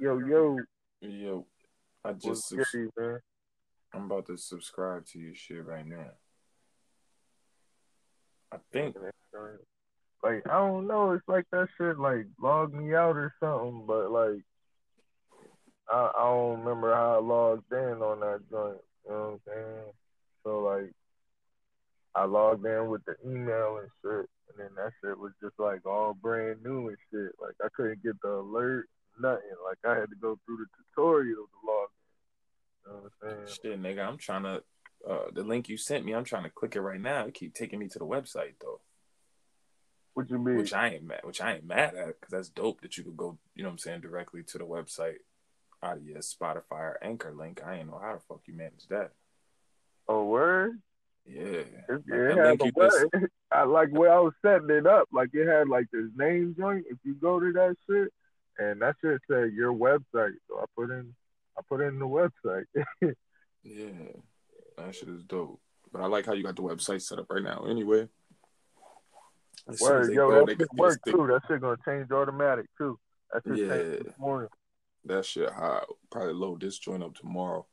Yo, yo. Yo, I just subs- man? I'm about to subscribe to your shit right now. I think Like, I don't know. It's like that shit, like, logged me out or something, but, like, I, I don't remember how I logged in on that joint. You know what I'm saying? So, like, I logged in with the email and shit, and then that shit was just, like, all brand new and shit. Like, I couldn't get the alert, nothing. Like, I had to go through the tutorial to log in. You know what I'm shit, nigga. I'm trying to uh the link you sent me. I'm trying to click it right now. It keep taking me to the website though, What you mean? which I ain't mad. Which I ain't mad at because that's dope that you could go. You know what I'm saying directly to the website out of your Spotify or Anchor link. I ain't know how the fuck you manage that. Oh, word? Yeah, It, Like, it that had word. just- I like where I was setting it up. Like it had like this name joint. If you go to that shit, and that shit said your website. So I put in, I put in the website. yeah, that shit is dope. But I like how you got the website set up right now. Anyway. As soon as Word, they yo, go, that they shit work too. That shit gonna change automatic too. That shit Yeah. changed this morning. That shit hot. Probably load this joint up tomorrow.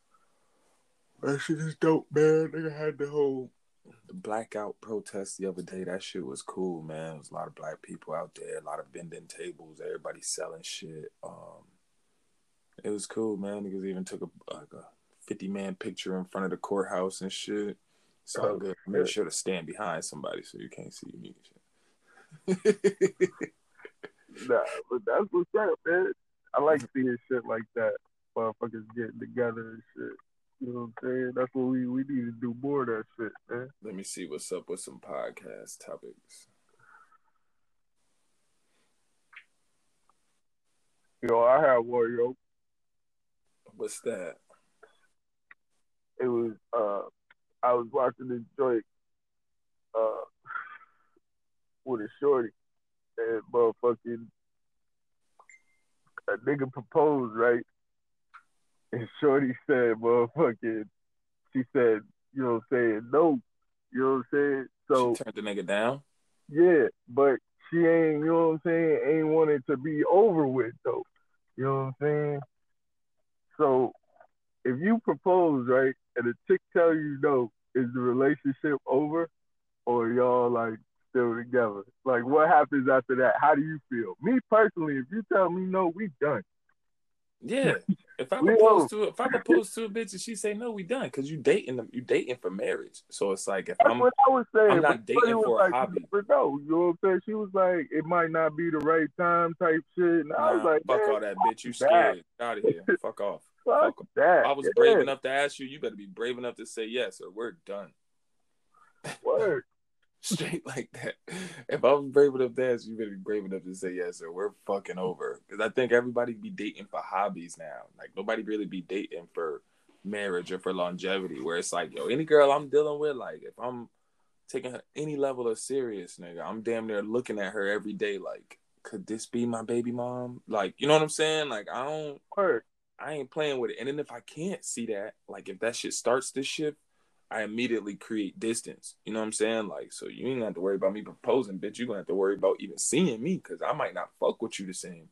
That shit is dope, man. Nigga had the whole the blackout protest the other day. That shit was cool, man. There was a lot of black people out there, a lot of bending tables, everybody selling shit. Um, it was cool, man. Niggas even took a like a fifty man picture in front of the courthouse and shit. It's all Oh, good. I made sure to stand behind somebody so you can't see me and shit. Nah, but that's what's up, man. I like seeing shit like that. Motherfuckers getting together and shit. You know what I'm saying? That's what we we need to do more of that shit, man. Let me see what's up with some podcast topics. Yo, I have one, yo. What's that? it was uh I was watching this joint uh with a shorty and motherfucking a nigga proposed, right? And Shorty said motherfucking she said, you know what I'm saying, no. You know what I'm saying? So she turned the nigga down. yeah, but she ain't, you know what I'm saying, ain't wanted to be over with though. You know what I'm saying? So if you propose, right, and a chick tell you no, is the relationship over or y'all like still together? Like what happens after that? How do you feel? Me personally, if you tell me no, we done. Yeah. If I propose to if I propose to a bitch and she say no, we done. Cause you dating them, you dating for marriage. So it's like if That's I'm what I was saying. I'm not dating for a like, hobby. You know. You know what I'm saying? She was like, it might not be the right time type shit. And I was like, fuck all that bitch. You scared. Get out of here. Fuck off. fuck that. If I was yeah, brave enough to ask you, you better be brave enough to say yes or we're done. Word. Straight like that. If I was brave enough to ask you, better be brave enough to say yes or we're fucking over. Because I think everybody be dating for hobbies now. Like nobody really be dating for marriage or for longevity. Where it's like, yo, any girl I'm dealing with, like if I'm taking her any level of serious, nigga, I'm damn near looking at her every day. Like, could this be my baby mom? Like, you know what I'm saying? Like, I don't. Word. I ain't playing with it. And then if I can't see that, like if that shit starts to shift, I immediately create distance. You know what I'm saying? Like, so you ain't have to worry about me proposing, bitch. You're gonna have to worry about even seeing me because I might not fuck with you the same.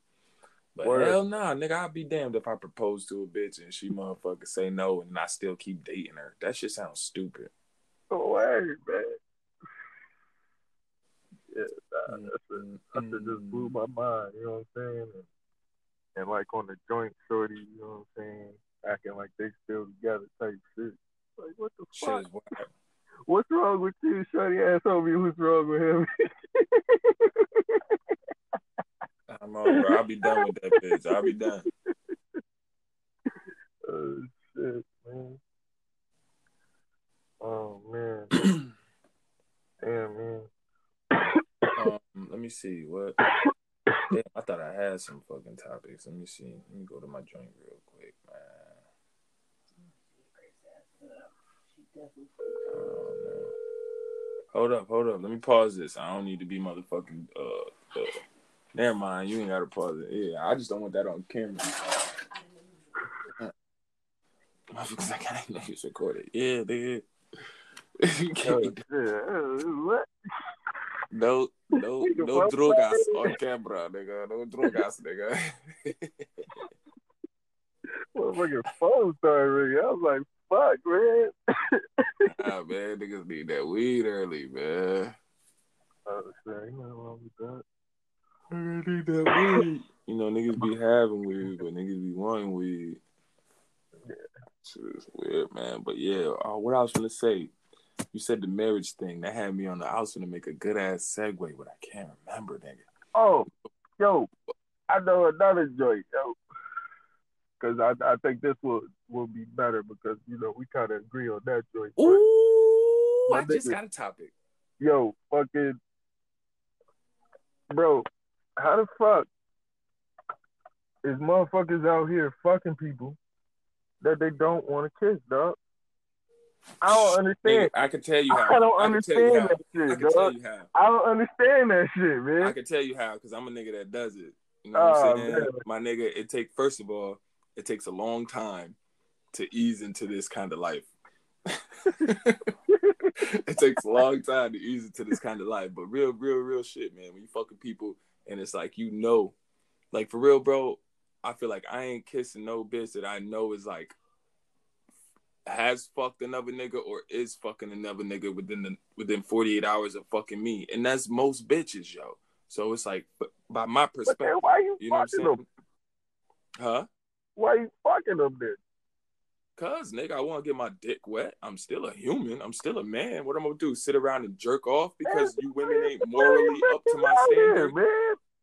But Word. hell nah, nigga, I'll be damned if I propose to a bitch and she motherfucker say no and I still keep dating her. That shit sounds stupid. Word, man. Yeah, nah, mm, that's a, mm, that shit just blew mm. my mind. You know what I'm saying? And, and like on the joint shorty, you know what I'm saying? Acting like they still together type shit. Like what the Shit fuck? What's wrong with you, shorty? Ass homie, what's wrong with him? I'm over. I'll be done with that bitch. I'll be done. oh shit, man. Oh man. Damn man. Um, let me see what. Damn, I thought I had some fucking topics. Let me see. Let me go to my joint real quick, man. Oh. Hold up, hold up. Let me pause this. I don't need to be motherfucking. Uh, uh, never mind. You ain't gotta pause it. Yeah, I just don't want that on camera. Motherfuckers, I didn't know was recorded. Yeah, nigga. Oh, what? no, no, no drogas on camera, nigga. No drogas, nigga. motherfucking phone started ringing. I was like, fuck, man. ah, man, niggas need that weed early, man. I was saying, nothing wrong with that. I need that weed. You know, niggas be having weed, but niggas be wanting weed. Yeah. Shit is weird, man. But yeah, uh, what I was gonna say, you said the marriage thing. That had me on the. I was gonna make a good ass segue, but I can't remember, nigga. Oh, yo, I know another joint, yo. Because I, I think this will will be better because you know we kind of agree on that joint. Ooh, I just nigga- got a topic. yo, fucking, bro, how the fuck is motherfuckers out here fucking people that they don't want to kiss, dog? I don't Nigga, understand. I can tell you how. I don't you understand that I shit, can tell you how. I don't understand that shit, man. I can tell you how because I'm a nigga that does it. You know what Oh, I'm saying? man. My nigga, it take first of all, it takes a long time to ease into this kind of life. it takes a long time to ease into this kind of life, but real, real, real shit, man. When you fucking people and it's like you know, like for real, bro. I feel like I ain't kissing no bitch that I know is like has fucked another nigga or is fucking another nigga within the within 48 hours of fucking me. And that's most bitches, yo. So it's like but by my But then perspective, why you you know what I'm saying? them? Huh? Why you fucking them then? Cause nigga, I want to get my dick wet. I'm still a human. I'm still a man. What am I'm gonna do? Sit around and jerk off because you women ain't morally up to my standard? man.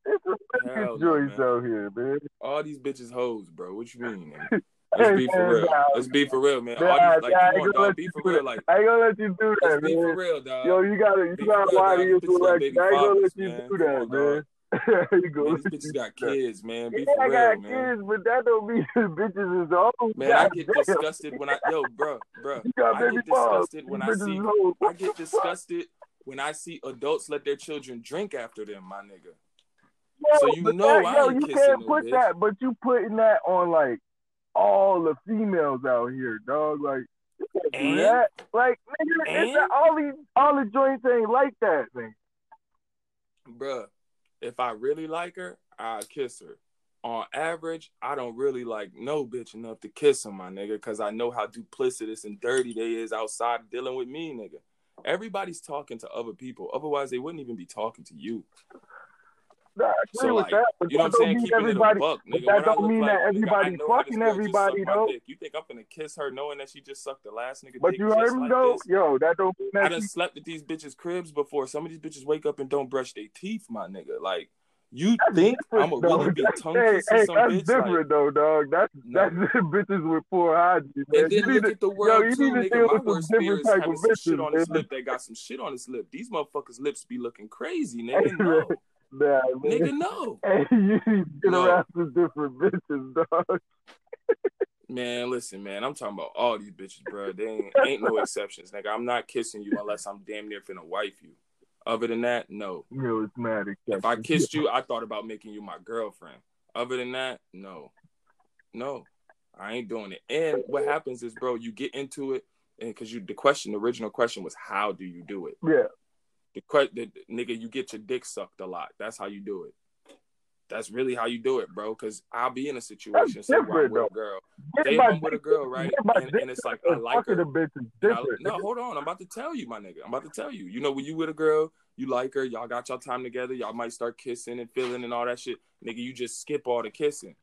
It's a Hell fucking joints man. out here, man. All these bitches hoes, bro. What you mean? nigga? Let's be for real. Let's be for real, man. nah, All these, like, nah, I come ain't on, gonna let dog. Be you for do real. that. Like, I ain't gonna let you do let's that, be for man. real, dog. Yo, you gotta, Be you gotta real, lie to your These bitches got selection. baby I ain't gonna let you man. do that, on, man. Gonna Man, these you bitches got kids, man. Be Yeah, for I real, got man. kids, but that don't mean the bitches is old. Man, I get damn. disgusted when I yo, bro, bro. I get disgusted when I see. I get disgusted when I see adults let their children drink after them, my nigga. Yo, So you know that, I yo, you can't put bitch. that, but you putting that on like all the females out here, dog. Like you And? that. Like nigga, it's And? all these all the joints ain't like that, man. Bruh, if I really like her, I'll kiss her. On average, I don't really like no bitch enough to kiss them, my nigga, because I know how duplicitous and dirty they is outside dealing with me, nigga. Everybody's talking to other people. Otherwise, they wouldn't even be talking to you. Nah, I agree So, with like, that, but you know what I'm saying? mean everybody. a buck, but that don't mean like, that nigga, everybody know fucking everybody, though. You think I'm gonna kiss her knowing that she just sucked the last nigga But you heard me like though, this? yo. That don't mean that I done she. slept at these bitches' cribs before. Some of these bitches wake up and don't brush their teeth, my nigga. Like, you That's think I'm gonna though. really be That's, tongue hey, hey, some that's bitch? different Like, though, dog. That's no. that's bitches with poor hygiene, man. And then look at the yo, world you too, need to nigga. deal My worst fear is having some shit on his lip that got some shit on his lip. These motherfuckers' lips be looking crazy, nigga. Man. Nah. Nigga, no. Hey, you get No. around some different bitches, dog. Man, listen, man. I'm talking about all these bitches, bro. They ain't, ain't no exceptions, nigga. I'm not kissing you unless I'm damn near finna wife you. Other than that, no. Know, it's mad If I kissed you, I thought about making you my girlfriend. Other than that, no. No. I ain't doing it. And what happens is, bro, you get into it, and because you the question, the original question was how do you do it? Yeah. The question, nigga, you get your dick sucked a lot. That's how you do it. That's really how you do it, bro. Because I'll be in a situation, say, I'm with a girl. Getting Say if I'm with a girl, right? And, and it's like I like her. bitch is different. no, hold on. I'm about to tell you, my nigga. I'm about to tell you. You know, when you with a girl, you like her, y'all got y'all time together, y'all might start kissing and feeling and all that shit. Nigga, you just skip all the kissing.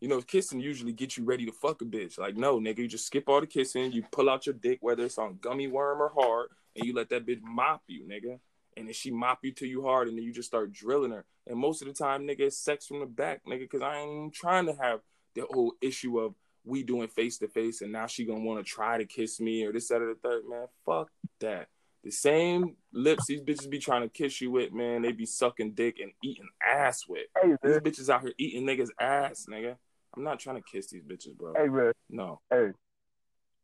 You know, kissing usually gets you ready to fuck a bitch. Like, no, nigga, you just skip all the kissing, you pull out your dick, whether it's on gummy worm or hard, and you let that bitch mop you, nigga. And then she mop you till you hard, and then you just start drilling her. And most of the time, nigga, it's sex from the back, nigga, because I ain't trying to have the whole issue of we doing face to face, and now she gonna want to try to kiss me or this, that, or the third. Man, fuck that. The same lips these bitches be trying to kiss you with, man, they be sucking dick and eating ass with. Hey, These bitches out here eating niggas' ass, nigga. I'm not trying to kiss these bitches, bro. Hey, man. No. Hey.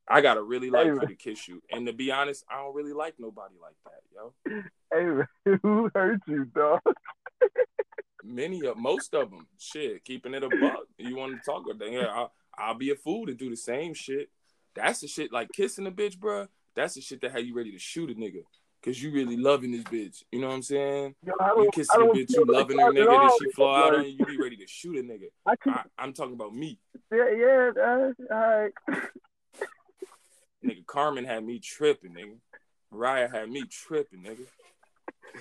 I gotta really like Hey, you to kiss you. And to be honest, I don't really like nobody like that, yo. Hey. Who hurt you, dog? Many of most of them, shit, keeping it a buck. You want to talk about that? Yeah, I'll, I'll be a fool to do the same shit. That's the shit like kissing a bitch, bro. That's the shit that had you ready to shoot a nigga. Cause you really loving this bitch. You know what I'm saying? Yo, You kissing a bitch, you loving her nigga, then she fly out on you, you be ready to shoot a nigga. I I'm talking about me. Yeah, yeah, all right. Nigga, Carmen had me tripping, nigga. Raya had me tripping, nigga.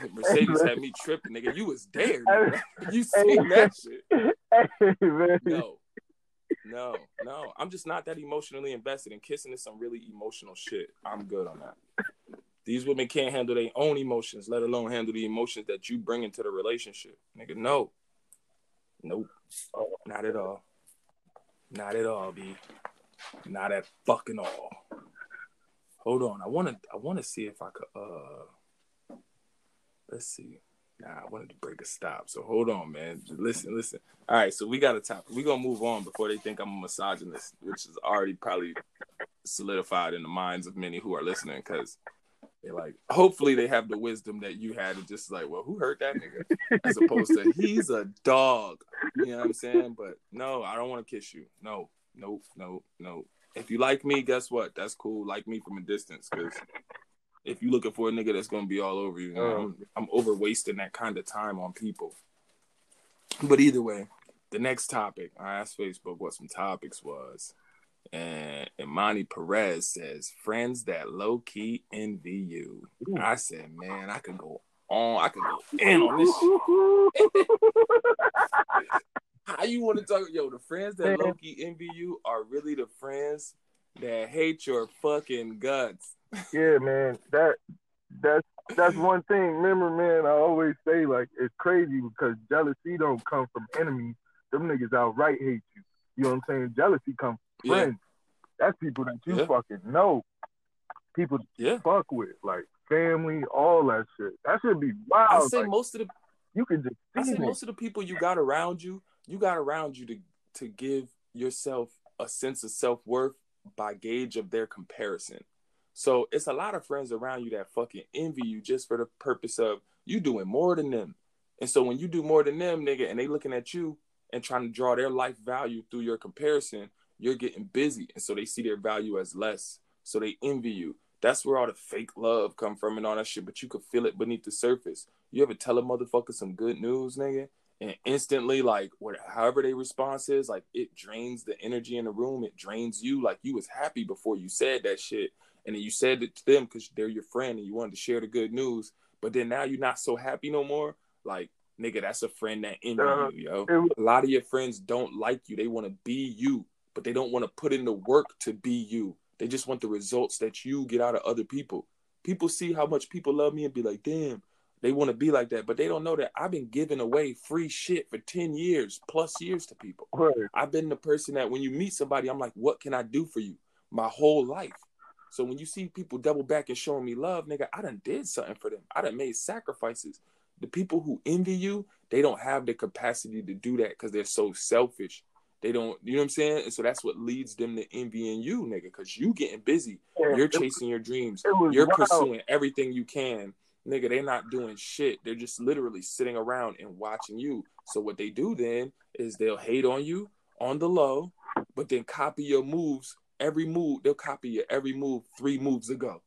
Mercedes had me tripping, nigga. You was there, nigga. You seen that shit. No. No, no. I'm just not that emotionally invested in kissing is some really emotional shit. I'm good on that. These women can't handle their own emotions, let alone handle the emotions that you bring into the relationship. Nigga, no. Nope. Not at all. Not at all, B. Not at fucking all. Hold on. I wanna I wanna see if I could uh let's see. Nah, I wanted to break a stop. So hold on, man. Listen, listen. All right, so we got a topic. We're gonna move on before they think I'm a misogynist, which is already probably solidified in the minds of many who are listening because they're like, hopefully they have the wisdom that you had and just like, well, who hurt that nigga? As opposed to he's a dog. You know what I'm saying? But no, I don't want to kiss you. No, no, no, no. If you like me, guess what? That's cool. Like me from a distance, because if you're looking for a nigga that's gonna be all over you, you know, I'm, I'm over wasting that kind of time on people. But either way, the next topic, I asked Facebook what some topics was, and Imani Perez says friends that low key envy you. I said, man, I could go on, I could go in on this. Shit. How you want to talk? Yo, the friends that low key envy you are really the friends that hate your fucking guts. yeah, man. That that's that's one thing. Remember, man, I always say like it's crazy because jealousy don't come from enemies. Them niggas outright hate you. You know what I'm saying? Jealousy comes from Yeah. friends. That's people that you Yeah. fucking know. People to Yeah. fuck with, like family, all that shit. That should be wild. I say Like, most of the you can just I see say it. most of the people you got around you, you got around you to to give yourself a sense of self worth by gauge of their comparison. So it's a lot of friends around you that fucking envy you just for the purpose of you doing more than them. And so when you do more than them, nigga, and they looking at you and trying to draw their life value through your comparison, you're getting busy. And so they see their value as less. So they envy you. That's where all the fake love come from and all that shit, but you could feel it beneath the surface. You ever tell a motherfucker some good news, nigga? And instantly, like, whatever, however their response is, like, it drains the energy in the room. It drains you. Like, you was happy before you said that shit. And then you said it to them because they're your friend and you wanted to share the good news. But then now you're not so happy no more. Like, nigga, that's a friend that envy Uh, you, yo. was- A lot of your friends don't like you. They want to be you, but they don't want to put in the work to be you. They just want the results that you get out of other people. People see how much people love me and be like, damn, they want to be like that. But they don't know that I've been giving away free shit for 10 years plus years to people. Word. I've been the person that when you meet somebody, I'm like, what can I do for you? My whole life. So when you see people double back and showing me love, nigga, I done did something for them. I done made sacrifices. The people who envy you, they don't have the capacity to do that because they're so selfish. They don't, you know what I'm saying? And so that's what leads them to envying you, nigga, because you getting busy. Yeah, You're chasing your dreams. You're wild. pursuing everything you can. Nigga, they're not doing shit. They're just literally sitting around and watching you. So what they do then is they'll hate on you on the low, but then copy your moves. Every move, they'll copy your every move three moves ago.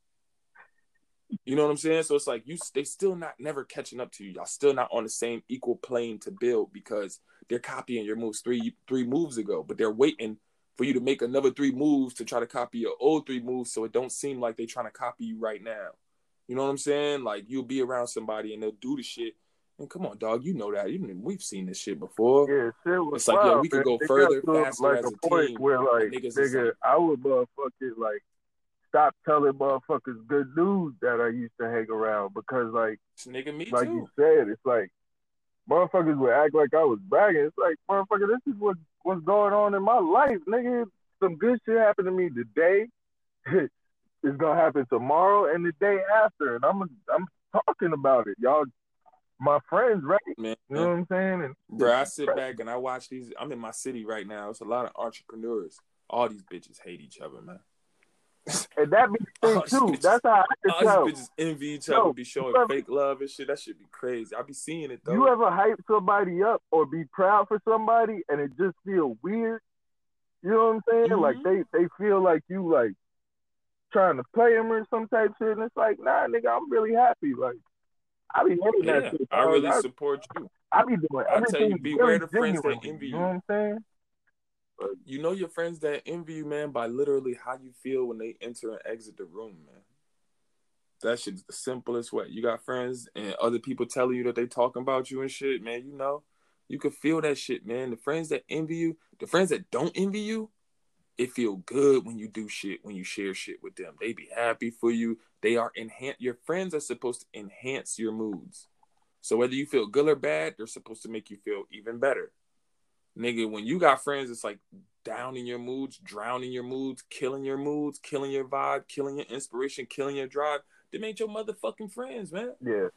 You know what I'm saying? So it's like you they still not never catching up to you. Y'all still not on the same equal plane to build because they're copying your moves three three moves ago, but they're waiting for you to make another three moves to try to copy your old three moves so it don't seem like they're trying to copy you right now. You know what I'm saying? Like you'll be around somebody and they'll do the shit. And come on, dog, you know that. Even we've seen this shit before. Yeah, shit was It's like, yeah, wild, we could go It further, faster like as a a point team, where like, niggas nigga, like- I would motherfucking like stop telling motherfuckers good news that I used to hang around because like Nigga, me like too. you said, it's like motherfuckers would act like I was bragging. It's like motherfucker, this is what what's going on in my life, nigga. Some good shit happened to me today. it's gonna happen tomorrow and the day after, and I'm I'm talking about it, y'all. My friends, right? Man, You know what I'm saying? And Bro, I sit back and I watch these. I'm in my city right now. It's a lot of entrepreneurs. All these bitches hate each other, man. and that be the thing too. bitches. That's how I can All tell. these bitches envy each Yo, other, be showing ever- fake love and shit. That should be crazy. I be seeing it though. You ever hype somebody up or be proud for somebody and it just feel weird? You know what I'm saying? Mhm. Like they they feel like you like trying to play them or some type shit, and it's like, nah, nigga, I'm really happy. Like I be hating yeah, that shit. I really I, support you. I be doing I tell you, beware the friends that envy You you. know what I'm saying? You know your friends that envy you, man, by literally how you feel when they enter and exit the room, man. That shit's the simplest way. You got friends and other people telling you that they talking about you and shit, man. You know, you can feel that shit, man. The friends that envy you, the friends that don't envy you, it feel good when you do shit, when you share shit with them. They be happy for you. They are enhance. Your friends are supposed to enhance your moods. So whether you feel good or bad, they're supposed to make you feel even better. Nigga, when you got friends, it's like downing your moods, drowning your moods, killing your moods, killing your vibe, killing your inspiration, killing your drive. Them ain't your motherfucking friends, man. yeah,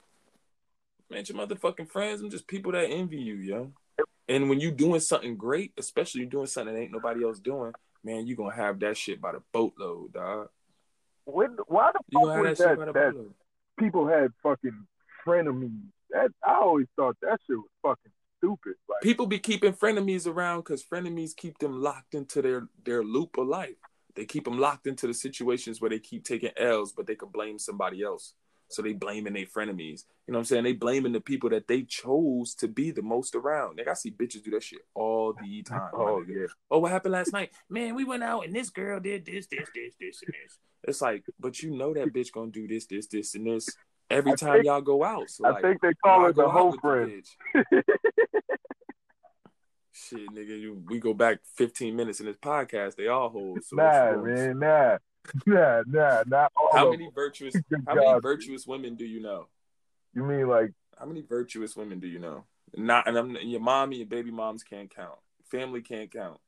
Man, your motherfucking friends, them just people that envy you, yo. And when you doing something great, especially you doing something that ain't nobody else doing, man, you gonna have that shit by the boatload, dog. when, why the You fuck gonna that that that people had fucking frenemies? That I always thought that shit was fucking stupid. Like, People be keeping frenemies around because frenemies keep them locked into their their loop of life. They keep them locked into the situations where they keep taking L's, but they can blame somebody else. So they blaming their frenemies. You know what I'm saying? They blaming the people that they chose to be the most around. Like I see bitches do that shit all the time. oh yeah, oh, what happened last night? Man, we went out and this girl did this, this, this, this, and this. It's like, but you know that bitch gonna do this, this, this, and this every I time think- y'all go out. So I like, think they call it the whole friend. Shit, nigga, you, we go back 15 minutes in this podcast. They all hold. So nah, man, nah, nah, nah, not all How many virtuous? How many God. virtuous women do you know? You mean like How many virtuous women do you know? Not, and I'm, your mom and your baby moms can't count. Family can't count.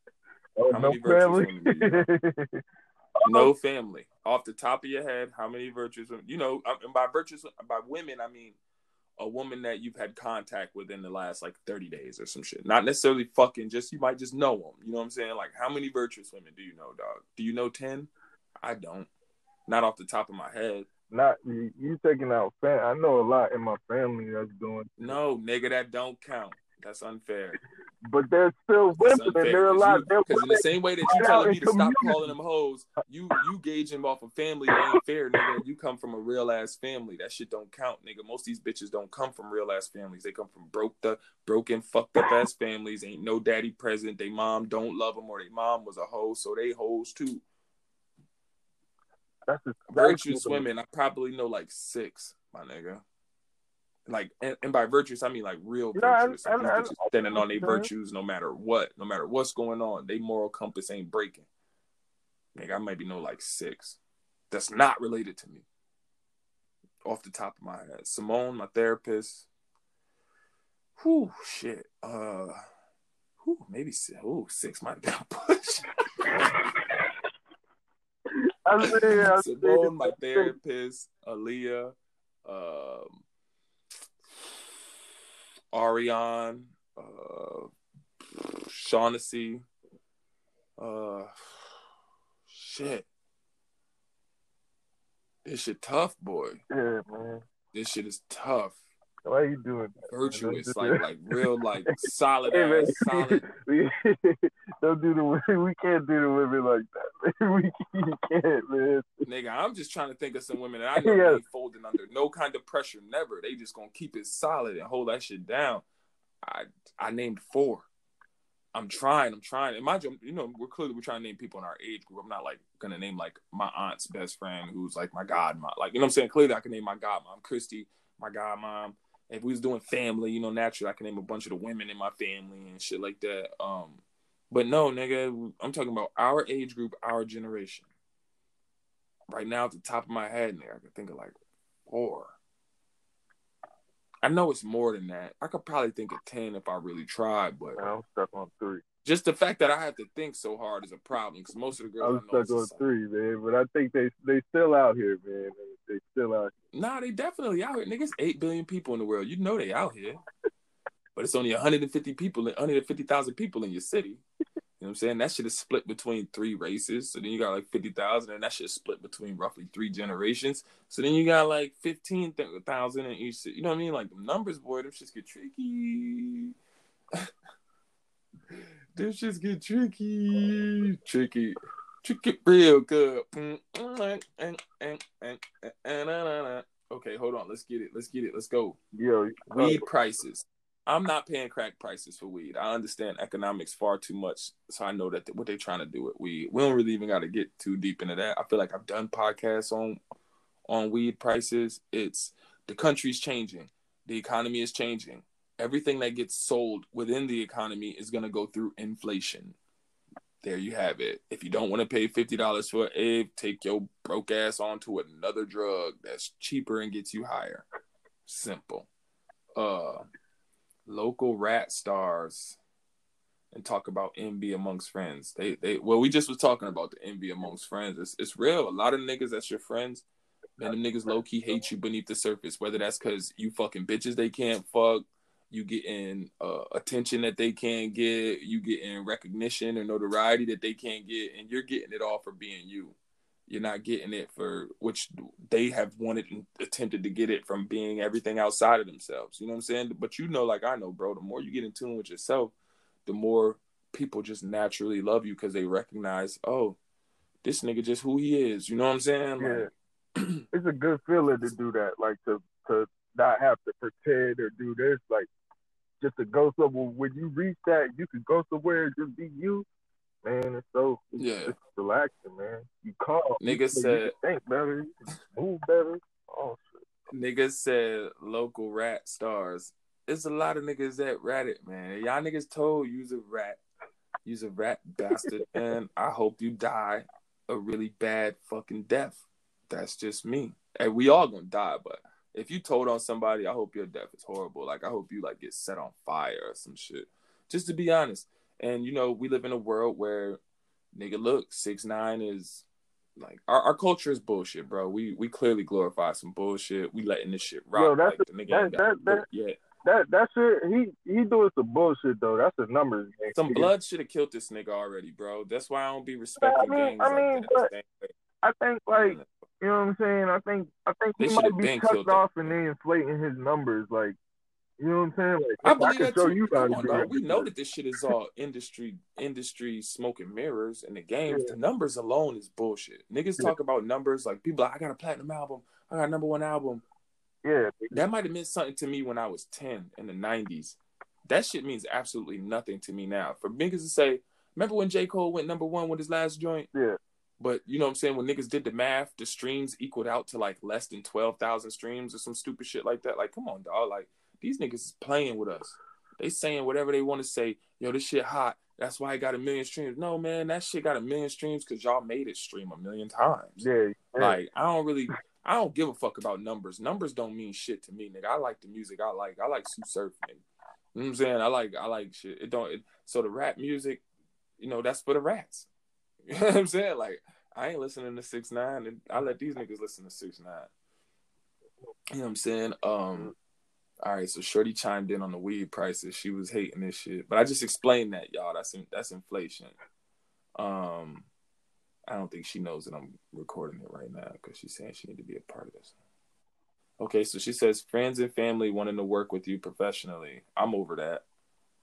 oh, How no many virtuous family? women do you No family. Off the top of your head, how many virtuous women? You know, um, and by virtuous, by women, I mean a woman that you've had contact with in the last like 30 days or some shit. Not necessarily fucking, just you might just know them. You know what I'm saying? Like, how many virtuous women do you know, dog? Do you know 10? I don't. Not off the top of my head. Not you, you taking out fam. I know a lot in my family that's doing, No, nigga, that don't count. That's unfair. but there's still women, are a lot. Because in the same way that you telling me to stop calling them hoes, you you gauging off of family that ain't fair, nigga. You come from a real ass family. That shit don't count, nigga. Most of these bitches don't come from real ass families. They come from broke the broken, fucked up ass families. Ain't no daddy present. They mom don't love them, or they mom was a hoe, so they hoes too. That's just, Virtuous women, I probably know like six, my nigga. Like, and, and by virtuous, I mean like real No, I- virtuous. Like, these I- I- I standing on their virtues no matter what, no matter what's going on. They moral compass ain't breaking. Nigga, I maybe know like six. That's not related to me. Off the top of my head. Simone, my therapist. Whew, shit. Uh, whew, maybe six. Ooh, six might be a push. I see, I. Simone, my therapist, Aaliyah, um, Ariane, uh, Shaughnessy, uh, shit. This shit tough, boy. Yeah, man. This shit is tough. Why you doing that? Virtuous, like like real, like solid Hey, ass, solid. don't do the women. We can't do the women like that. we can't, man. Nigga, I'm just trying to think of some women that I know Yeah. ain't folding under no kind of pressure, never. They just gonna keep it solid and hold that shit down. I I named four. I'm trying, I'm trying. And mind you, you know, we're clearly we're trying to name people in our age group. I'm not like gonna name like my aunt's best friend who's like my godmom. Like, you know what I'm saying? Clearly I can name my godmom, Christy, my godmom. If we was doing family, you know, naturally I can name a bunch of the women in my family and shit like that. Um, but no, nigga, I'm talking about our age group, our generation right now at the top of my head there, I can think of like four. I know it's more than that. I could probably think of ten if I really tried, but I'm stuck on three. just the fact that I have to think so hard is a problem because most of the girls I'm I know, stuck on three, man. But I think they they still out here, man. They still out. nah, they definitely out here. Niggas, eight billion people in the world. You know they out here, but it's only 150 people, 150,000 people in your city. You know what I'm saying? That shit is split between three races. So then you got like 50,000, and that shit is split between roughly three generations. So then you got like 15,000 in each city. You know what I mean? Like the numbers, boy, them shits get tricky. them shits get tricky. Tricky. Tricky real good. Okay, hold on. Let's get it. Let's get it. Let's go. Yo, Weed prices. I'm not paying crack prices for weed. I understand economics far too much, so I know that what they're trying to do with weed. We don't really even got to get too deep into that. I feel like I've done podcasts on on weed prices. It's the country's changing, the economy is changing. Everything that gets sold within the economy is going to go through inflation. There you have it. If you don't want to pay fifty dollars for an egg, take your broke ass onto another drug that's cheaper and gets you higher. Simple. Uh local rat stars and talk about envy amongst friends. They they well, we just was talking about the envy amongst friends. It's it's real. A lot of niggas that's your friends, man, them niggas low key hate you beneath the surface. Whether that's cause you fucking bitches they can't fuck, you getting uh, attention that they can't get, you getting recognition or notoriety that they can't get, and you're getting it all for being you. You're not getting it for which they have wanted and attempted to get it from being everything outside of themselves. You know what I'm saying? But you know, like I know, bro, the more you get in tune with yourself, the more people just naturally love you because they recognize, oh, this nigga just who he is. You know what I'm saying? Yeah. It's a good feeling to do that, like to to not have to pretend or do this, like just to go somewhere. When you reach that, you can go somewhere and just be you man. It's so yeah, it's relaxing, man. You calm. Nigga said you think better, move better. Oh shit. Nigga said local rat stars. It's a lot of niggas that rat it, man. Y'all niggas told you's a rat. You's a rat bastard, and I hope you die a really bad fucking death. That's just me. And we all gonna die, but if you told on somebody, I hope your death is horrible. Like I hope you like get set on fire or some shit. Just to be honest, and you know, we live in a world where nigga look, six nine is like our, our culture is bullshit, bro. We we clearly glorify some bullshit. We letting this shit rock. Yo, that's like, a, the nigga that, that, that, yet. That that shit he he doing some bullshit though. That's the numbers. Game. Some blood should have killed this nigga already, bro. That's why I don't be respecting yeah, I mean, I mean, like I think like you know what I'm saying. I think I think he might be cut off and they inflating his numbers. Like you know what I'm saying? Like, I believe I that too. Come on, dog. We know that this shit is all industry, industry smoking mirrors and the games. Yeah. The numbers alone is bullshit. Niggas yeah. talk about numbers like people. Like, I got a platinum album. I got a number one album. Yeah, that might have meant something to me when I was ten in the '90s. That shit means absolutely nothing to me now. For niggas to say, remember when J Cole went number one with his last joint? Yeah. But you know what I'm saying? When niggas did the math, the streams equaled out to like less than twelve thousand streams or some stupid shit like that. Like, come on, dog. Like these niggas is playing with us. They saying whatever they want to say. Yo, this shit hot. That's why I got a million streams. No, man, that shit got a million streams because y'all made it stream a million times. Yeah, yeah. Like I don't really, I don't give a fuck about numbers. Numbers don't mean shit to me, nigga. I like the music. I like, I like Sue Surf, nigga. You know what I'm saying? I like, I like shit. It don't. It, so the rap music, you know, that's for the rats. You know what I'm saying? Like I ain't listening to six nine, and I let these niggas listen to six nine. You know what I'm saying? Um, all right, so Shorty chimed in on the weed prices. She was hating this shit, but I just explained that, y'all. That's in, that's inflation. Um, I don't think she knows that I'm recording it right now because she's saying she need to be a part of this. Okay, so she says friends and family wanting to work with you professionally. I'm over that.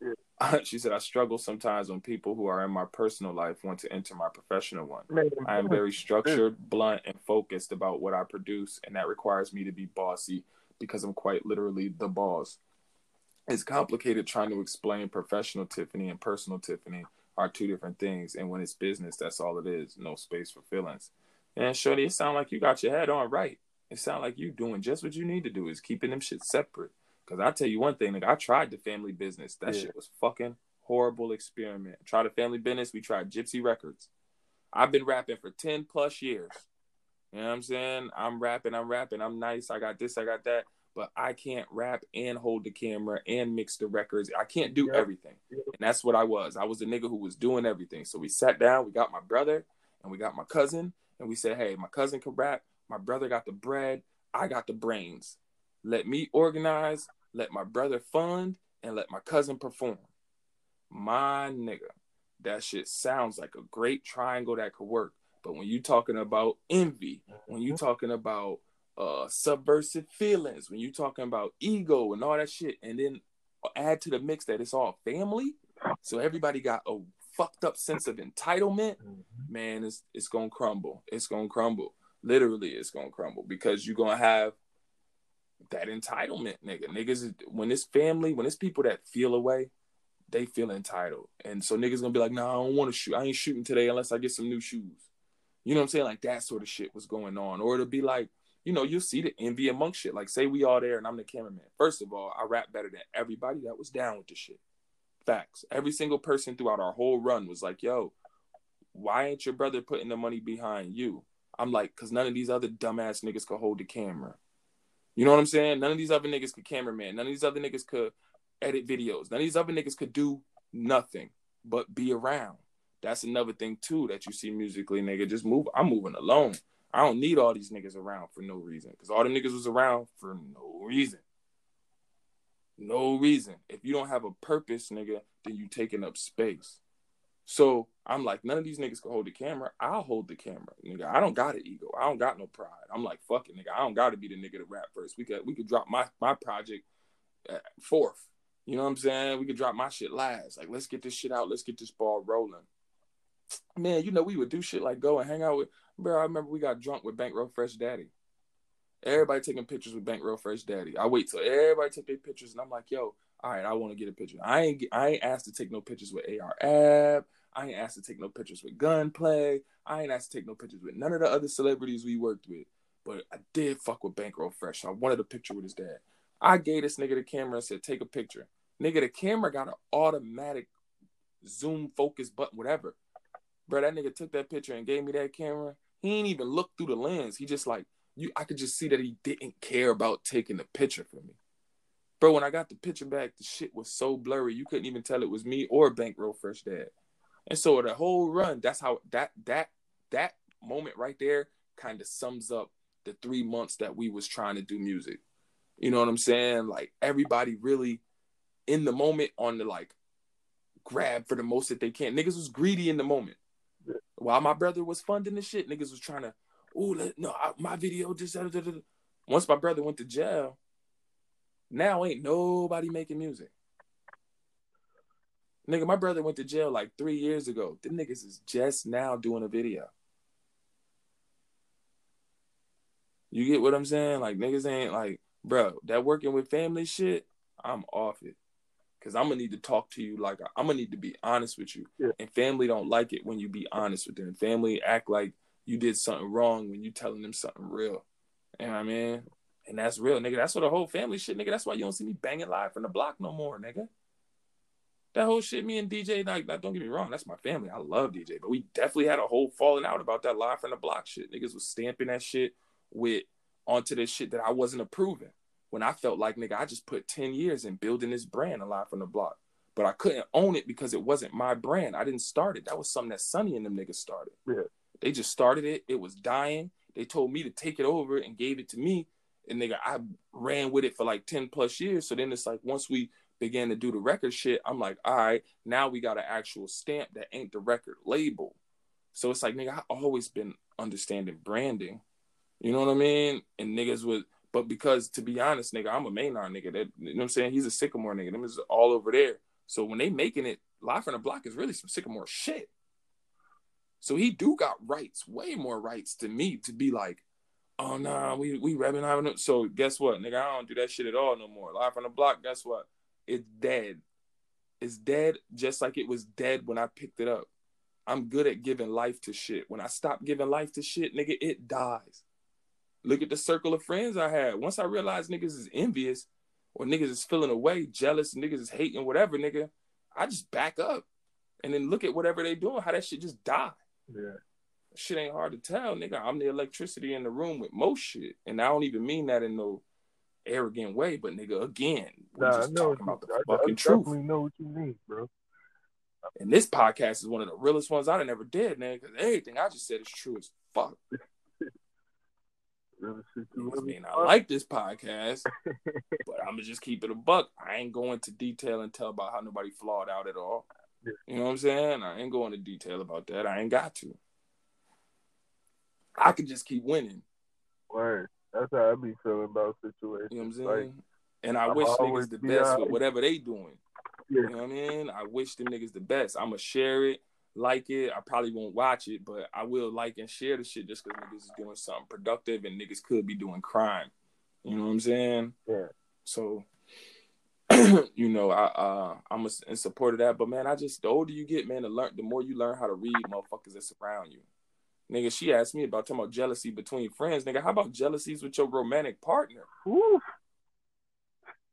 Yeah. she said I struggle sometimes when people who are in my personal life want to enter my professional one. Man, I am very structured, blunt, and focused about what I produce, and that requires me to be bossy because I'm quite literally the boss. It's complicated trying to explain professional Tiffany and personal Tiffany are two different things. And when it's business, that's all it is. No space for feelings. And Shorty, it sound like you got your head on right. It sound like you doing just what you need to do is keeping them shit separate. Cause I tell you one thing, like I tried the family business. That yeah. shit was fucking horrible experiment. Tried the family business. We tried Gypsy Records. I've been rapping for 10 plus years. You know what I'm saying? I'm rapping, I'm rapping, I'm nice, I got this, I got that, but I can't rap and hold the camera and mix the records. I can't do yeah. everything. And that's what I was. I was the nigga who was doing everything. So we sat down, we got my brother and we got my cousin, and we said, hey, my cousin can rap, my brother got the bread, I got the brains. Let me organize, let my brother fund, and let my cousin perform. My nigga, that shit sounds like a great triangle that could work. But when you talking about envy, when you mm-hmm. talking about uh subversive feelings, when you talking about ego and all that shit, and then add to the mix that it's all family, so everybody got a fucked up sense of entitlement, mm-hmm. man, it's it's gonna crumble. It's gonna crumble. Literally, it's gonna crumble because you're gonna have that entitlement, nigga. Niggas, when it's family, when it's people that feel away, they feel entitled. And so niggas gonna be like, nah, I don't want to shoot. I ain't shooting today unless I get some new shoes. You know what I'm saying? Like that sort of shit was going on. Or it'll be like, you know, you'll see the envy among shit. Like, say we all there and I'm the cameraman. First of all, I rap better than everybody that was down with the shit. Facts. Every single person throughout our whole run was like, yo, why ain't your brother putting the money behind you? I'm like, cause none of these other dumbass niggas could hold the camera. You know what I'm saying? None of these other niggas could cameraman. None of these other niggas could edit videos. None of these other niggas could do nothing but be around. That's another thing too that you see musically, nigga. Just move. I'm moving alone. I don't need all these niggas around for no reason. Cause all the niggas was around for no reason. No reason. If you don't have a purpose, nigga, then you taking up space. So I'm like, none of these niggas can hold the camera. I'll hold the camera, nigga. I don't got an ego. I don't got no pride. I'm like, fuck it, nigga. I don't got to be the nigga to rap first. We could we could drop my my project uh, fourth. You know what I'm saying? We could drop my shit last. Like, let's get this shit out. Let's get this ball rolling. Man, you know we would do shit like go and hang out with. Bro, I remember we got drunk with Bankroll Fresh Daddy. Everybody taking pictures with Bankroll Fresh Daddy. I wait till everybody take their pictures, and I'm like, yo, all right, I want to get a picture. I ain't I ain't asked to take no pictures with AR Ab. I ain't asked to take no pictures with Gunplay. I ain't asked to take no pictures with none of the other celebrities we worked with. But I did fuck with Bankroll Fresh. I wanted a picture with his dad. I gave this nigga the camera and said, take a picture. Nigga, the camera got an automatic zoom focus button, whatever. Bro, that nigga took that picture and gave me that camera. He ain't even looked through the lens. He just like you I could just see that he didn't care about taking the picture for me. Bro, when I got the picture back, the shit was so blurry, you couldn't even tell it was me or Bankroll Fresh Dad. And so the whole run, that's how that that that moment right there kind of sums up the three months that we was trying to do music. You know what I'm saying? Like everybody really in the moment on the like grab for the most that they can. Niggas was greedy in the moment. While my brother was funding the shit, niggas was trying to, oh no, I, my video just. Da, da, da. Once my brother went to jail, now ain't nobody making music. Nigga, my brother went to jail like three years ago. Them niggas is just now doing a video. You get what I'm saying? Like niggas ain't like, bro, that working with family shit, I'm off it. Cause I'm gonna need to talk to you like I'm gonna need to be honest with you. Yeah. And family don't like it when you be honest with them. Family act like you did something wrong when you telling them something real. You know what I mean? And that's real, nigga. That's what the whole family shit, nigga. That's why you don't see me banging live from the block no more, nigga. That whole shit, me and DJ, like, don't get me wrong, that's my family. I love DJ, but we definitely had a whole falling out about that live from the block shit. Niggas was stamping that shit with onto this shit that I wasn't approving. When I felt like, nigga, I just put 10 years in building this brand alive from the block. But I couldn't own it because it wasn't my brand. I didn't start it. That was something that Sonny and them niggas started. Yeah. They just started it. It was dying. They told me to take it over and gave it to me. And nigga, I ran with it for like 10 plus years. So then it's like once we began to do the record shit, I'm like, all right, now we got an actual stamp that ain't the record label. So it's like, nigga, I always been understanding branding. You know what I mean? And niggas would, but because to be honest, nigga, I'm a Maynard nigga. That you know what I'm saying? He's a sycamore nigga. Them is all over there. So when they making it, Live from the Block is really some sycamore shit. So he do got rights, way more rights to me to be like, oh nah, we we repping so guess what, nigga, I don't do that shit at all no more. Live from the block, guess what? It's dead. It's dead just like it was dead when I picked it up. I'm good at giving life to shit. When I stop giving life to shit, nigga, it dies. Look at the circle of friends I had. Once I realized niggas is envious or niggas is feeling away, jealous, niggas is hating, whatever, nigga, I just back up and then look at whatever they doing, how that shit just die. Yeah. Shit ain't hard to tell, nigga. I'm the electricity in the room with most shit. And I don't even mean that in no arrogant way, but nigga, again, we're nah, just talking about the I, fucking I truth. Know what you mean, bro. And this podcast is one of the realest ones I ever did, man, because everything I just said is true as fuck. I mean, I like this podcast, but I'm gonna just keep it a buck. I ain't going to detail and tell about how nobody flawed out at all. You know what I'm saying? I ain't going to detail about that. I ain't got to. I could just keep winning. Right. That's how I be feeling about situations. You know what I'm saying? Like, and I I'm wish niggas the best out. with whatever they doing. Yeah. You know what I mean? I wish them niggas the best. I'ma share it, like it. I probably won't watch it, but I will like and share the shit just because niggas is doing something productive and niggas could be doing crime. You know what I'm saying? Yeah. So, you know, I uh, I'm in support of that. But man, I just the older you get, man, the learn the more you learn how to read motherfuckers that surround you. Nigga, she asked me about talking about jealousy between friends. Nigga, how about jealousies with your romantic partner? Woo.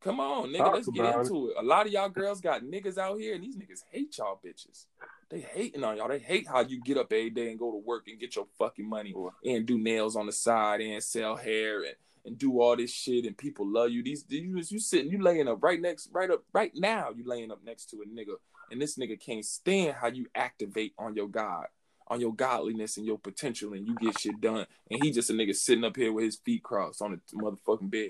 Come on, nigga, Talk let's get into it. A lot of y'all girls got niggas out here, and these niggas hate y'all bitches. They hating on y'all. They hate how you get up every day and go to work and get your fucking money and do nails on the side and sell hair and, and do all this shit and people love you. These you you sitting you laying up right next right up right now you laying up next to a nigga and this nigga can't stand how you activate on your God on your godliness and your potential and you get shit done and he just a nigga sitting up here with his feet crossed on the motherfucking bed.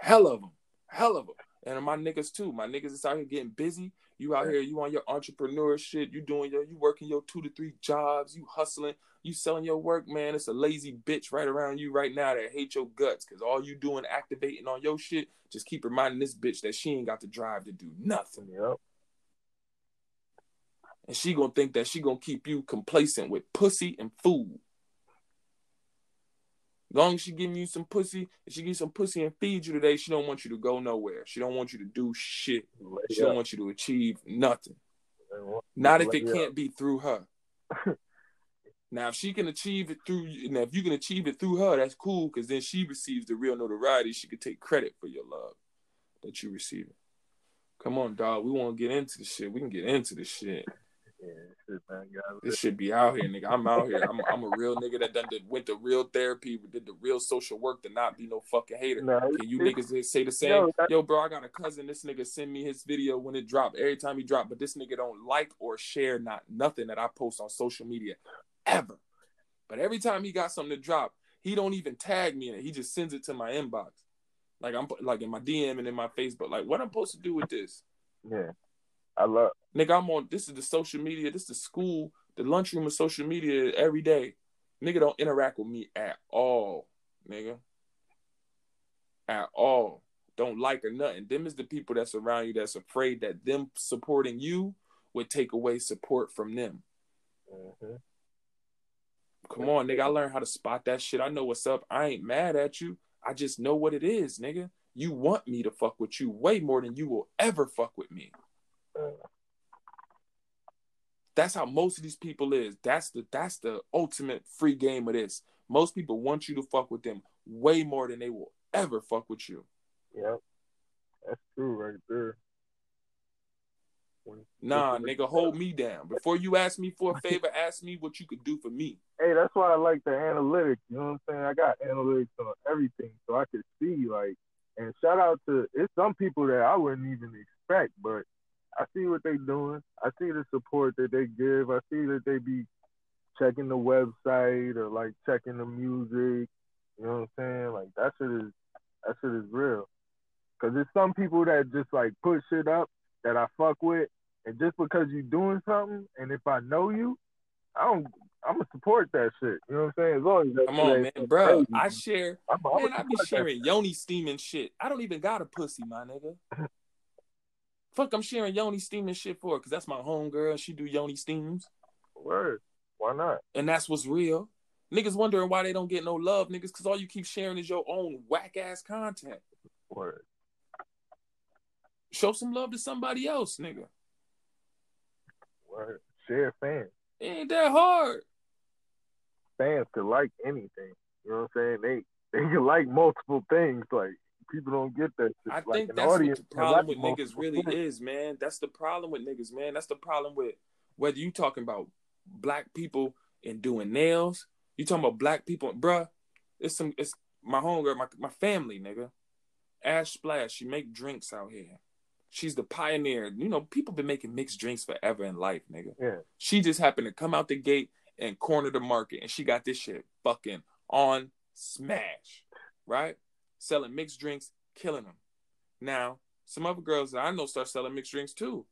Hell of them, hell of them, and my niggas too. My niggas is out here getting busy. You out here, you on your entrepreneur shit. You doing your, you working your two to three jobs. You hustling. You selling your work, man. It's a lazy bitch right around you right now that hate your guts because all you doing activating on your shit. Just keep reminding this bitch that she ain't got the drive to do nothing. Yep. And she gonna think that she gonna keep you complacent with pussy and food. Long as she giving you some pussy, if she give you some pussy and feed you today, she don't want you to go nowhere. She don't want you to do shit. She don't want you to achieve nothing. Not if it can't be through her. now, if she can achieve it through, you, now if you can achieve it through her, that's cool because then she receives the real notoriety. She could take credit for your love that you receive. Come on, dog. We want to get into the shit. We can get into the shit. Yeah, shit, man. This should be out here, nigga. I'm out here. I'm, I'm a real nigga that done did, went to real therapy, did the real social work to not be no fucking hater. Nah, Can you niggas say the same? Yo, that- Yo, bro, I got a cousin. This nigga send me his video when it dropped. Every time he drop, but this nigga don't like or share not nothing that I post on social media ever. But every time he got something to drop, he don't even tag me in it. He just sends it to my inbox, like I'm like in my DM and in my Facebook. Like, what I'm supposed to do with this? Yeah. I love Nigga, I'm on this is the social media, this is the school, the lunchroom of social media every day. Nigga don't interact with me at all, nigga. At all. Don't like or nothing. Them is the people that's around you that's afraid that them supporting you would take away support from them. mhm. Come on, nigga. I learned how to spot that shit. I know what's up. I ain't mad at you. I just know what it is, nigga. You want me to fuck with you way more than you will ever fuck with me. That's how most of these people is. That's the that's the ultimate free game of this. Most people want you to fuck with them way more than they will ever fuck with you. Yep. That's true right there. Nah, nigga, hold me down. Before you ask me for a favor, ask me what you could do for me. Hey, that's why I like the analytics. You know what I'm saying? I got analytics on everything, so I could see like. And shout out to it's some people that I wouldn't even expect, but I see what they doing. I see the support that they give. I see that they be checking the website or like checking the music. You know what I'm saying? Like that shit is that shit is real. Cause there's some people that just like put shit up that I fuck with, and just because you doing something, and if I know you, I don't. I'm gonna support that shit. You know what I'm saying? As long as that Come on, man, bro. crazy, I share I'm, I'm Man, I be sharing yoni steaming shit. I don't even got a pussy, my nigga. Fuck, I'm sharing yoni steaming shit for because that's my homegirl. She do yoni steams, Word. Why not? and that's what's real. Niggas wondering why they don't get no love, niggas, because all you keep sharing is your own whack ass content. Word. Show some love to somebody else, nigga. Word. Share fans. It ain't that hard. Fans could like anything. You know what I'm saying? They they can like multiple things. Like people don't get that. Shit. I like think that's what audience the can problem with niggas really is, man. That's the problem with niggas, man. That's the problem with whether you talking about black people and doing nails, you talking about black people, bruh. It's some, it's my homegirl, my my family, nigga. Ash Splash, she make drinks out here. She's the pioneer. You know, people been making mixed drinks forever in life, nigga. Yeah. She just happened to come out the gate and corner the market, and she got this shit fucking on smash, right? Selling mixed drinks, killing them. Now, some other girls that I know start selling mixed drinks too.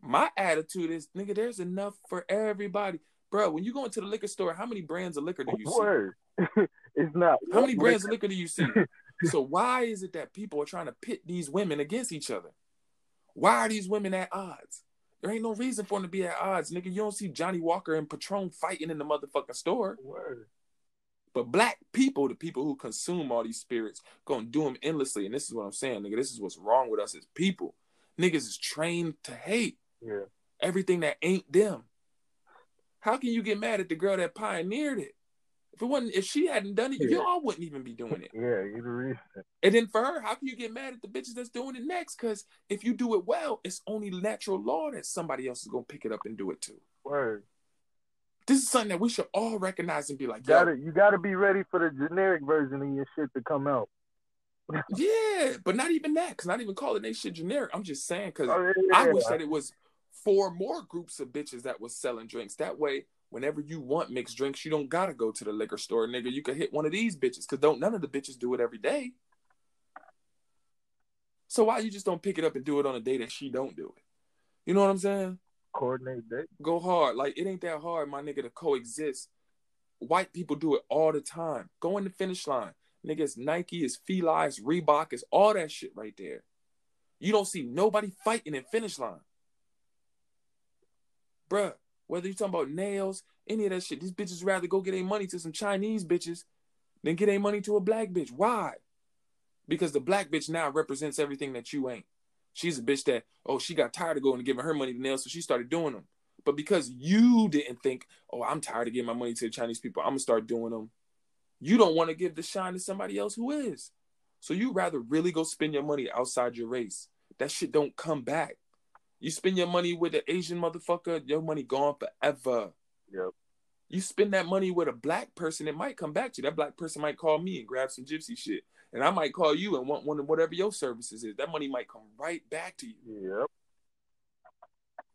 My attitude is, nigga, there's enough for everybody, bro. When you go into the liquor store, how many brands of liquor do you see? Word. it's not. How many brands of liquor do you see? So why is it that people are trying to pit these women against each other? Why are these women at odds? There ain't no reason for them to be at odds, nigga. You don't see Johnnie Walker and Patron fighting in the motherfucking store. Word. But black people, the people who consume all these spirits, gonna do them endlessly. And this is what I'm saying, nigga. This is what's wrong with us as people. Niggas is trained to hate Yeah. everything that ain't them. How can you get mad at the girl that pioneered it? If it wasn't, if she hadn't done it, Yeah. y'all wouldn't even be doing it. Yeah, you the reason. And then for her, how can you get mad at the bitches that's doing it next? Because if you do it well, it's only natural law that somebody else is gonna pick it up and do it too. Word. This is something that we should all recognize and be like, You yo, gotta you gotta be ready for the generic version of your shit to come out. yeah, but not even that, because not even calling they shit generic. I'm just saying, because Oh, yeah, I yeah. wish that it was four more groups of bitches that was selling drinks. That way, whenever you want mixed drinks, you don't gotta go to the liquor store, nigga. You could hit one of these bitches, because don't none of the bitches do it every day. So why you just don't pick it up and do it on a day that she don't do it? You know what I'm saying? Coordinate that. Go hard. Like it ain't that hard, my nigga, to coexist. White people do it all the time. Go in the finish line. Niggas, Nike is Fila, is Reebok, is all that shit right there. You don't see nobody fighting in finish line. Bruh, whether you talking about nails, any of that shit, these bitches rather go get their money to some Chinese bitches than get their money to a black bitch. Why? Because the black bitch now represents everything that you ain't. She's a bitch that, oh, she got tired of going and giving her money to nails, so she started doing them. But because you didn't think, oh, I'm tired of giving my money to the Chinese people, I'm gonna start doing them. You don't want to give the shine to somebody else who is. So you rather really go spend your money outside your race. That shit don't come back. You spend your money with an Asian motherfucker, your money gone forever. Yep. You spend that money with a black person, it might come back to you. That black person might call me and grab some gypsy shit. And I might call you and want one of whatever your services is. That money might come right back to you. Yep.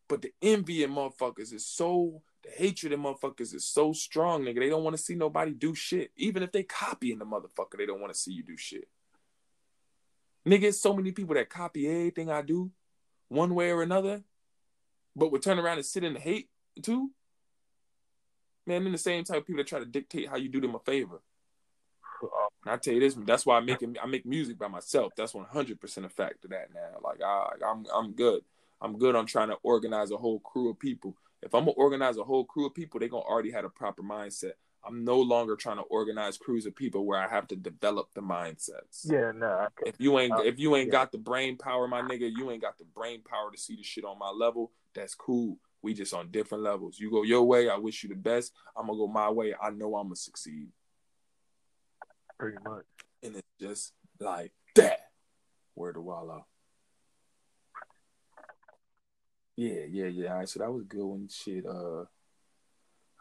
But the envy in motherfuckers is so the hatred in motherfuckers is so strong, nigga. They don't want to see nobody do shit. Even if they copying the motherfucker, they don't want to see you do shit. Nigga, so many people that copy everything I do, one way or another, but would turn around and sit in the hate too. Man, then the same type of people that try to dictate how you do them a favor. And I tell you this, that's why I make I make music by myself. That's one hundred percent a fact of that now. Like I, I'm I'm good. I'm good on trying to organize a whole crew of people. If I'm gonna organize a whole crew of people, they're gonna already have a proper mindset. I'm no longer trying to organize crews of people where I have to develop the mindsets. yeah, nah. If you ain't if you ain't yeah. got the brain power, my nigga, you ain't got the brain power to see the shit on my level. That's cool. We just on different levels. You go your way, I wish you the best. I'm gonna go my way. I know I'm gonna succeed. Pretty much. and it's just like that. Where to Wallow. Yeah, yeah, yeah. All right, so that was a good one. Shit, uh,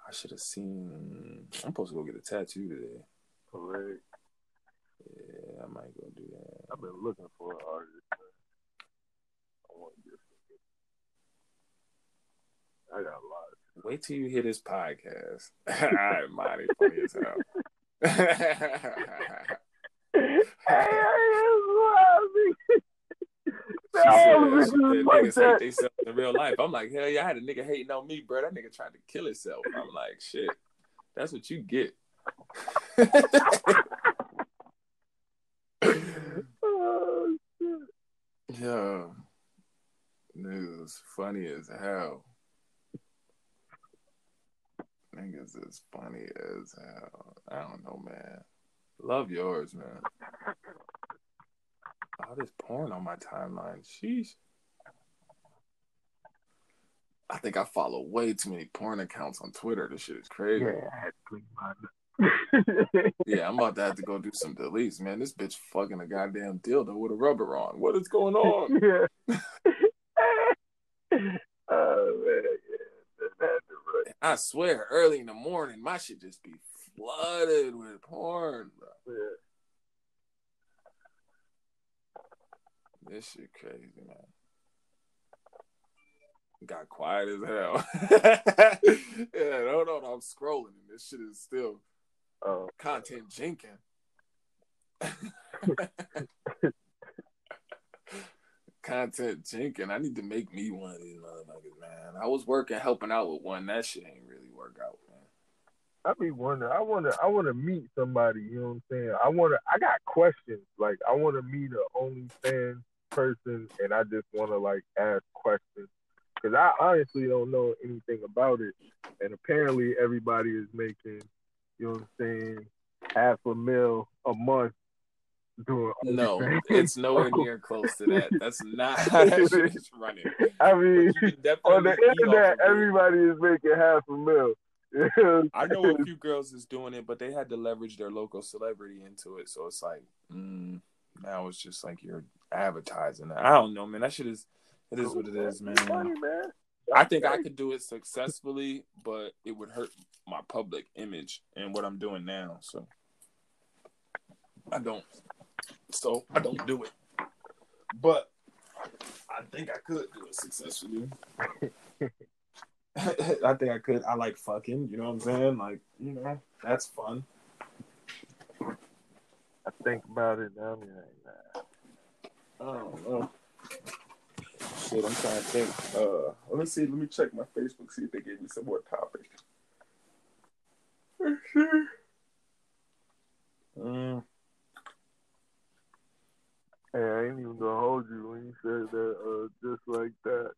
I should have seen. I'm supposed to go get a tattoo today. Correct. Yeah, I might go do that. I've been looking for an artist. I want to get. I got a lot. Wait till you hear this podcast. All right, Monty, funny as hell. hey, that's wild, nigga. She All said, of she this said like that. hate in real life. I'm like, hell yeah, I had a nigga hating on me, bro. That nigga tried to kill himself. I'm like, shit, that's what you get. Oh, shit. yeah, is funny as hell. Niggas is funny as hell. I don't know, man. Love yours, man. All this porn on my timeline. Sheesh. I think I follow way too many porn accounts on Twitter. This shit is crazy. Yeah, I had to clean mine up. Yeah, I'm about to have to go do some deletes, man. This bitch fucking a goddamn dildo with a rubber on. What is going on? yeah. oh man, yeah. That had to run. I swear, early in the morning, my shit just be flooded with porn, bro. Yeah. This shit crazy, man. Got quiet as hell. yeah, hold on, I'm scrolling and this shit is still Oh, content jinking. content jinking. I need to make me one of these motherfuckers, man. I was working helping out with one. That shit ain't really work out, man. I be wondering. I wanna. I wanna meet somebody. You know what I'm saying? I wanna. I got questions. Like I wanna meet a OnlyFans person, and I just wanna like ask questions because I honestly don't know anything about it. And apparently, everybody is making. You know what I'm saying? half a mil a month doing No, it's nowhere near close to that. That's not how that shit is running. I mean, But you can on the definitely eat off internet, everybody is making half a mil. I know a few girls is doing it, but they had to leverage their local celebrity into it. So it's like, mm, now it's just like you're advertising. I don't know, man. That shit is, it is what it is, man. Man. I think I could do it successfully, but it would hurt my public image and what I'm doing now. So I don't. So I don't do it. But I think I could do it successfully. I think I could. I like fucking. You know what I'm saying? Like, you know, that's fun. I think about it now. I'm like, nah. I don't know. Shit, I'm trying to think. Uh, let me see. Let me check my Facebook. See if they gave me some more topics. Mm, Hey, I ain't even gonna hold you when you said that. Uh, just like that.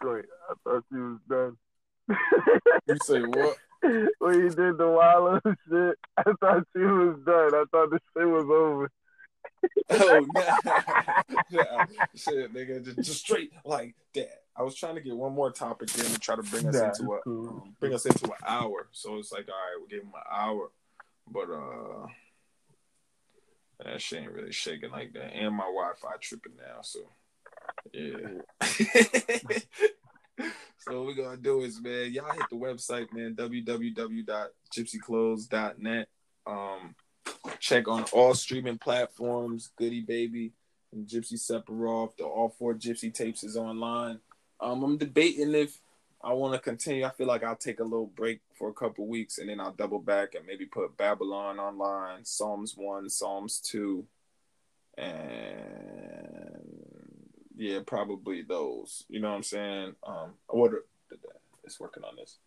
Joint. I thought you was done. you say what? when you did the wallow shit, I thought you was done. I thought the shit was over. Oh nah. shit, nigga, just, just straight like that. I was trying to get one more topic in and try to bring us Nah, into a cool. um, bring us into an hour. So it's like, all right, we gave him an hour, but uh, that shit ain't really shaking like that. And my Wi-Fi tripping now, so yeah. so what we gonna do is, man, y'all hit the website, man, www.gypsyclothes.net. Um, check on all streaming platforms, Goody Baby and Gypsy Sephiroth. The all four Gypsy tapes is online. Um, I'm debating if I want to continue. I feel like I'll take a little break for a couple weeks and then I'll double back and maybe put Babylon online, Psalms one, Psalms two, and yeah, probably those. You know what I'm saying? Um, what it's working on this.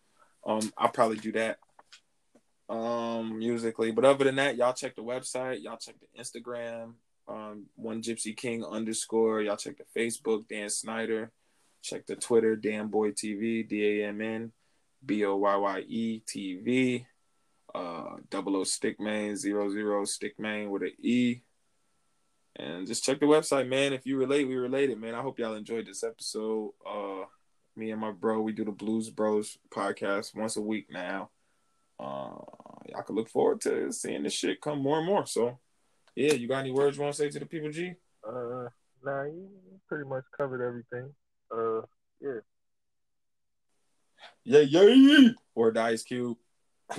Um, I'll probably do that. Um, musically, but other than that, y'all check the website. Y'all check the Instagram. Um, one Gypsy King underscore. Y'all check the Facebook, Dan Snyder. Check the Twitter, Dan Boy TV, D A M N B O Y Y E TV. Uh, double O Stickman, zero zero Stickman with an E. And just check the website, man. If you relate, we related, man. I hope y'all enjoyed this episode. Uh, me and my bro, we do the Blues Bros podcast once a week now. Uh, y'all can look forward to seeing this shit come more and more. So, yeah, you got any words you want to say to the people, G? Uh, nah, you pretty much covered everything. Uh, yeah. Yeah, yeah. Or the Ice Cube.